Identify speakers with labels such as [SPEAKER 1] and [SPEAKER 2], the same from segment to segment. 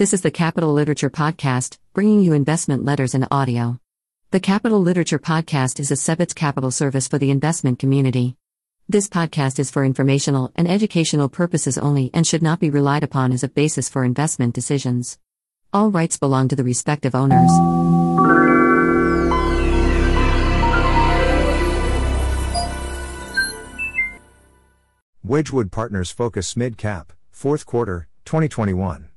[SPEAKER 1] This is the Capital Literature Podcast, bringing you investment letters in audio. The Capital Literature Podcast is a Sebitz capital service for the investment community. This podcast is for informational and educational purposes only and should not be relied upon as a basis for investment decisions. All rights belong to the respective owners.
[SPEAKER 2] Wedgewood Partners Focus Mid Cap, 4th Quarter, 2021.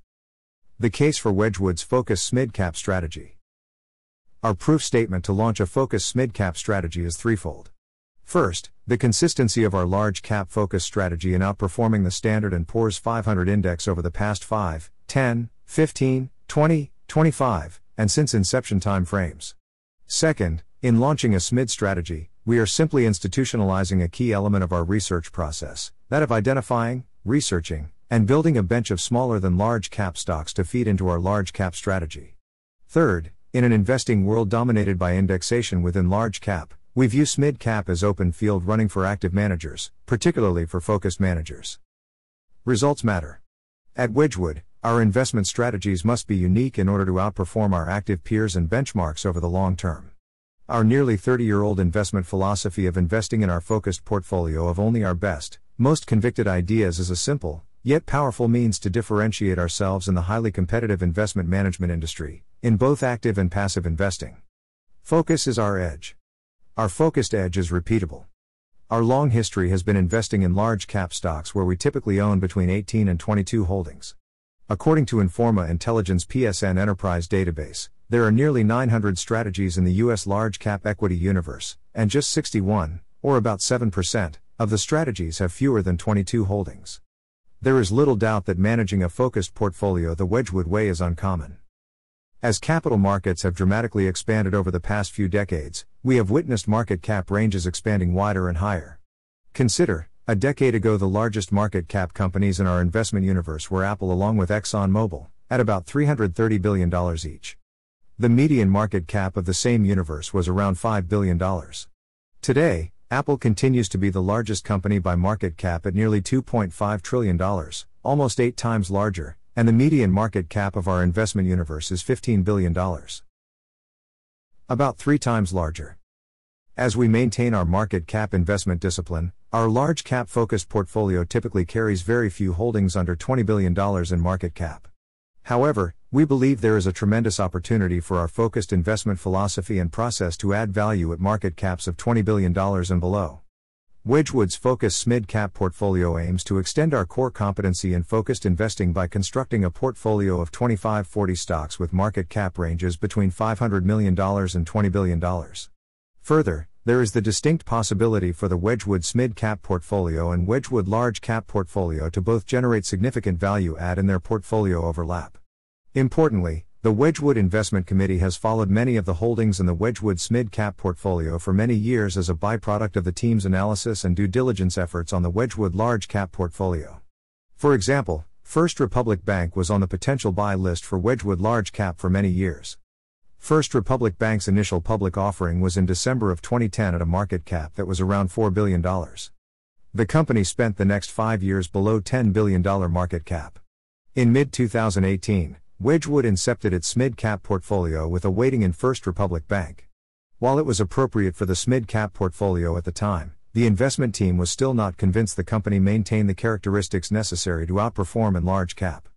[SPEAKER 2] The case for Wedgewood's Focus SMID strategy. Our proof statement to launch a Focus SMID strategy is threefold. First, the consistency of our large cap focus strategy in outperforming the Standard & Poor's 500 index over the past 5, 10, 15, 20, 25, and since inception time frames. Second, in launching a SMID strategy, we are simply institutionalizing a key element of our research process, that of identifying, researching, and building a bench of smaller than large cap stocks to feed into our large cap strategy. Third, in an investing world dominated by indexation within large cap, we view SMID cap as open field running for active managers, particularly for focused managers. Results matter. At Wedgewood, our investment strategies must be unique in order to outperform our active peers and benchmarks over the long term. Our nearly 30 year old investment philosophy of investing in our focused portfolio of only our best, most convicted ideas is a simple, yet powerful means to differentiate ourselves in the highly competitive investment management industry, in both active and passive investing. Focus is our edge. Our focused edge is repeatable. Our long history has been investing in large cap stocks where we typically own between 18 and 22 holdings. According to Informa Intelligence PSN Enterprise Database, there are nearly 900 strategies in the US large cap equity universe, and just 61, or about 7%, of the strategies have fewer than 22 holdings. There is little doubt that managing a focused portfolio the Wedgewood way is uncommon. As capital markets have dramatically expanded over the past few decades, we have witnessed market cap ranges expanding wider and higher. Consider, a decade ago, the largest market cap companies in our investment universe were Apple along with ExxonMobil, at about $330 billion each. The median market cap of the same universe was around $5 billion. Today, Apple continues to be the largest company by market cap at nearly $2.5 trillion, almost eight times larger, and the median market cap of our investment universe is $15 billion. About three times larger. As we maintain our market cap investment discipline, our large cap focused portfolio typically carries very few holdings under $20 billion in market cap. However, we believe there is a tremendous opportunity for our focused investment philosophy and process to add value at market caps of $20 billion and below. Wedgewood's focused SMID cap portfolio aims to extend our core competency in focused investing by constructing a portfolio of 25 40 stocks with market cap ranges between $500 million and $20 billion. Further, there is the distinct possibility for the Wedgewood SMID cap portfolio and Wedgewood large cap portfolio to both generate significant value add in their portfolio overlap. Importantly, the Wedgewood Investment Committee has followed many of the holdings in the Wedgewood SMID Cap portfolio for many years as a byproduct of the team's analysis and due diligence efforts on the Wedgewood Large Cap portfolio. For example, First Republic Bank was on the potential buy list for Wedgewood Large Cap for many years. First Republic Bank's initial public offering was in December of 2010 at a market cap that was around $4 billion. The company spent the next five years below $10 billion market cap. In mid 2018, Wedgewood incepted its SMID cap portfolio with a weighting in First Republic Bank. While it was appropriate for the SMID cap portfolio at the time, the investment team was still not convinced the company maintained the characteristics necessary to outperform in large cap.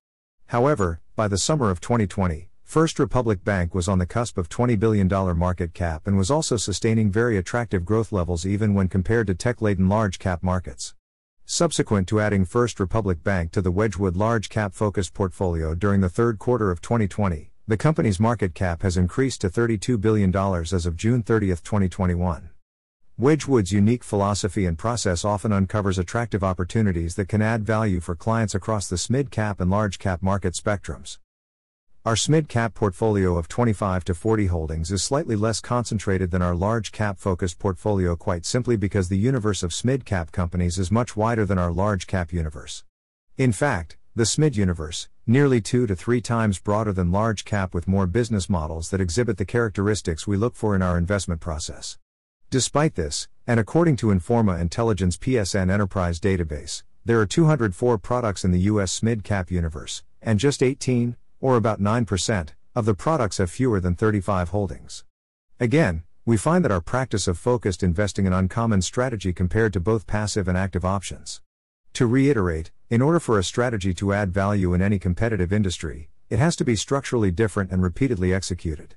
[SPEAKER 2] However, by the summer of 2020, First Republic Bank was on the cusp of $20 billion market cap and was also sustaining very attractive growth levels even when compared to tech laden large cap markets. Subsequent to adding First Republic Bank to the Wedgewood large cap focused portfolio during the third quarter of 2020, the company's market cap has increased to $32 billion as of June 30, 2021. Wedgewood's unique philosophy and process often uncovers attractive opportunities that can add value for clients across the SMID cap and large cap market spectrums. Our SMID cap portfolio of 25 to 40 holdings is slightly less concentrated than our large cap focused portfolio quite simply because the universe of SMID cap companies is much wider than our large cap universe. In fact, the SMID universe, nearly two to three times broader than large cap with more business models that exhibit the characteristics we look for in our investment process. Despite this, and according to Informa Intelligence PSN Enterprise Database, there are 204 products in the US SMID cap universe, and just 18, or about 9%, of the products have fewer than 35 holdings. Again, we find that our practice of focused investing an uncommon strategy compared to both passive and active options. To reiterate, in order for a strategy to add value in any competitive industry, it has to be structurally different and repeatedly executed.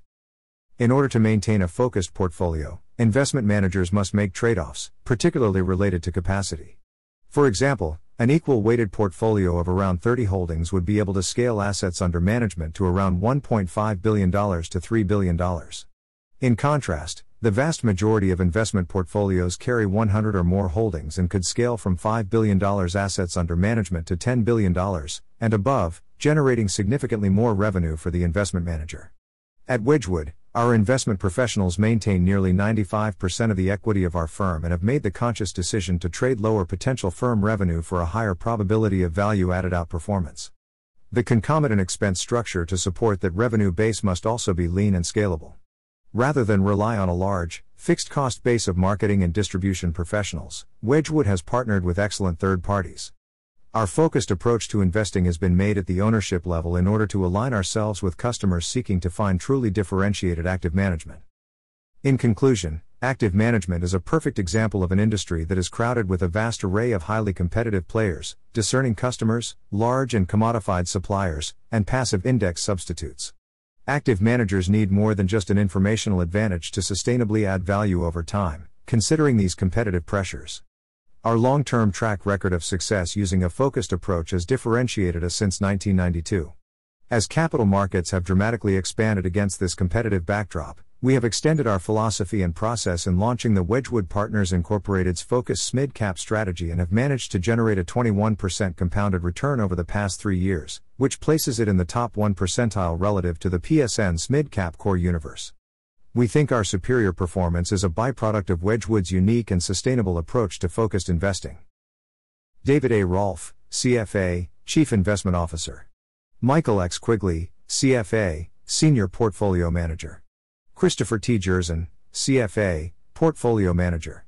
[SPEAKER 2] In order to maintain a focused portfolio, investment managers must make trade offs, particularly related to capacity. For example, an equal weighted portfolio of around 30 holdings would be able to scale assets under management to around $1.5 billion to $3 billion. In contrast, the vast majority of investment portfolios carry 100 or more holdings and could scale from $5 billion assets under management to $10 billion and above, generating significantly more revenue for the investment manager. At Wedgewood, our investment professionals maintain nearly 95% of the equity of our firm and have made the conscious decision to trade lower potential firm revenue for a higher probability of value added outperformance. The concomitant expense structure to support that revenue base must also be lean and scalable. Rather than rely on a large, fixed cost base of marketing and distribution professionals, Wedgewood has partnered with excellent third parties. Our focused approach to investing has been made at the ownership level in order to align ourselves with customers seeking to find truly differentiated active management. In conclusion, active management is a perfect example of an industry that is crowded with a vast array of highly competitive players, discerning customers, large and commodified suppliers, and passive index substitutes. Active managers need more than just an informational advantage to sustainably add value over time, considering these competitive pressures. Our long term track record of success using a focused approach has differentiated us since 1992. As capital markets have dramatically expanded against this competitive backdrop, we have extended our philosophy and process in launching the Wedgewood Partners Incorporated's Focus SMID Cap strategy and have managed to generate a 21% compounded return over the past three years, which places it in the top 1 percentile relative to the PSN SMID Cap core universe. We think our superior performance is a byproduct of Wedgewood's unique and sustainable approach to focused investing. David A. Rolfe, CFA, Chief Investment Officer. Michael X. Quigley, CFA, Senior Portfolio Manager. Christopher T. Jersan, CFA, Portfolio Manager.